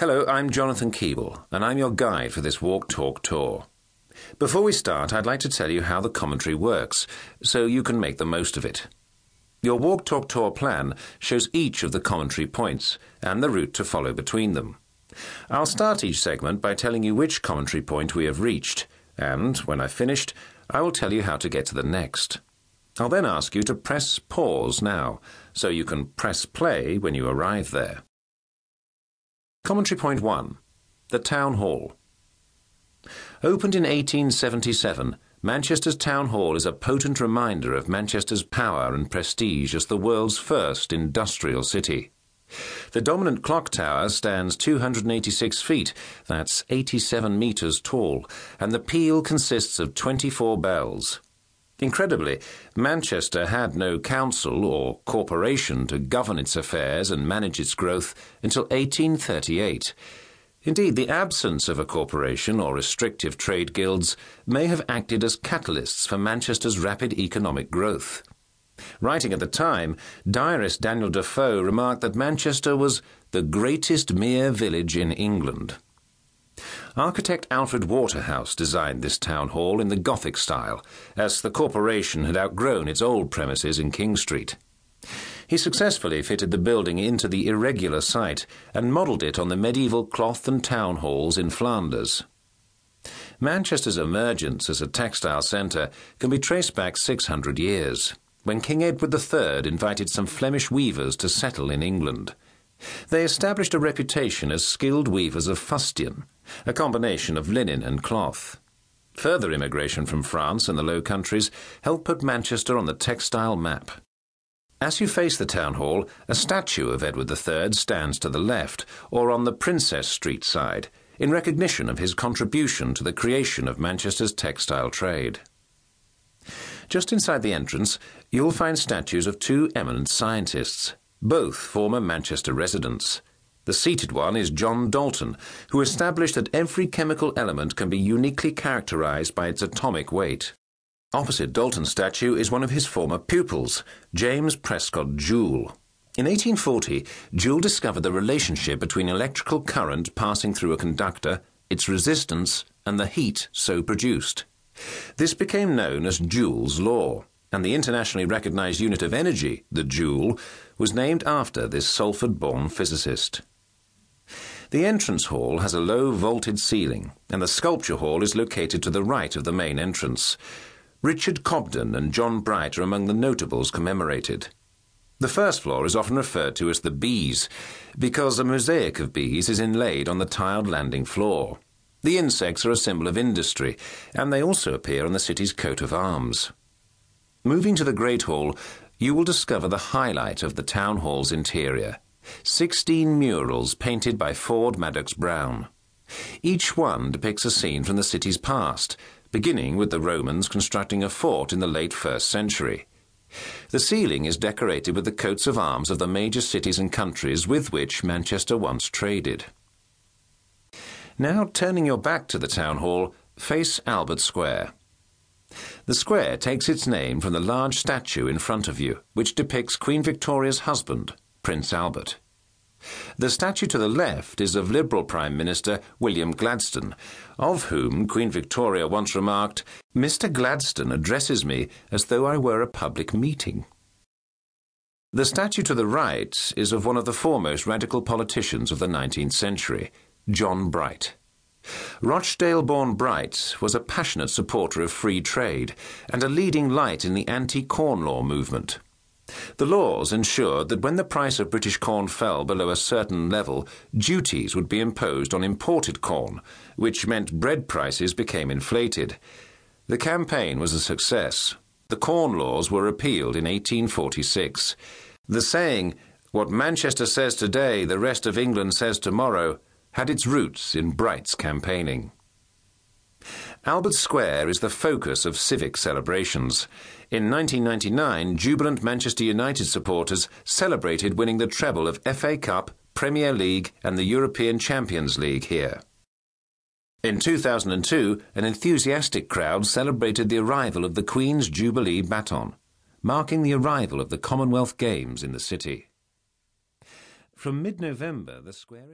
Hello, I'm Jonathan Keeble, and I'm your guide for this Walk Talk tour. Before we start, I'd like to tell you how the commentary works, so you can make the most of it. Your Walk Talk Tour plan shows each of the commentary points and the route to follow between them. I'll start each segment by telling you which commentary point we have reached, and when I've finished, I will tell you how to get to the next. I'll then ask you to press pause now, so you can press play when you arrive there. Commentary Point 1 The Town Hall. Opened in 1877, Manchester's Town Hall is a potent reminder of Manchester's power and prestige as the world's first industrial city. The dominant clock tower stands 286 feet, that's 87 metres tall, and the peal consists of 24 bells. Incredibly, Manchester had no council or corporation to govern its affairs and manage its growth until 1838. Indeed, the absence of a corporation or restrictive trade guilds may have acted as catalysts for Manchester's rapid economic growth. Writing at the time, diarist Daniel Defoe remarked that Manchester was the greatest mere village in England. Architect Alfred Waterhouse designed this town hall in the Gothic style, as the corporation had outgrown its old premises in King Street. He successfully fitted the building into the irregular site and modelled it on the medieval cloth and town halls in Flanders. Manchester's emergence as a textile centre can be traced back 600 years, when King Edward III invited some Flemish weavers to settle in England. They established a reputation as skilled weavers of fustian, a combination of linen and cloth. Further immigration from France and the Low Countries helped put Manchester on the textile map. As you face the town hall, a statue of Edward III stands to the left, or on the Princess Street side, in recognition of his contribution to the creation of Manchester's textile trade. Just inside the entrance, you'll find statues of two eminent scientists, both former Manchester residents. The seated one is John Dalton, who established that every chemical element can be uniquely characterized by its atomic weight. Opposite Dalton's statue is one of his former pupils, James Prescott Joule. In 1840, Joule discovered the relationship between electrical current passing through a conductor, its resistance, and the heat so produced. This became known as Joule's law and the internationally recognized unit of energy, the joule, was named after this Salford born physicist. The entrance hall has a low vaulted ceiling, and the sculpture hall is located to the right of the main entrance. Richard Cobden and John Bright are among the notables commemorated. The first floor is often referred to as the bees, because a mosaic of bees is inlaid on the tiled landing floor. The insects are a symbol of industry, and they also appear on the city's coat of arms. Moving to the Great Hall, you will discover the highlight of the town hall's interior 16 murals painted by Ford Madox Brown. Each one depicts a scene from the city's past, beginning with the Romans constructing a fort in the late first century. The ceiling is decorated with the coats of arms of the major cities and countries with which Manchester once traded. Now, turning your back to the town hall, face Albert Square. The square takes its name from the large statue in front of you, which depicts Queen Victoria's husband, Prince Albert. The statue to the left is of Liberal Prime Minister William Gladstone, of whom Queen Victoria once remarked, Mr. Gladstone addresses me as though I were a public meeting. The statue to the right is of one of the foremost radical politicians of the 19th century, John Bright. Rochdale born Bright was a passionate supporter of free trade and a leading light in the anti corn law movement. The laws ensured that when the price of British corn fell below a certain level, duties would be imposed on imported corn, which meant bread prices became inflated. The campaign was a success. The corn laws were repealed in 1846. The saying, What Manchester says today, the rest of England says tomorrow, had its roots in Bright's campaigning. Albert Square is the focus of civic celebrations. In 1999, jubilant Manchester United supporters celebrated winning the treble of FA Cup, Premier League, and the European Champions League here. In 2002, an enthusiastic crowd celebrated the arrival of the Queen's Jubilee baton, marking the arrival of the Commonwealth Games in the city. From mid November, the square is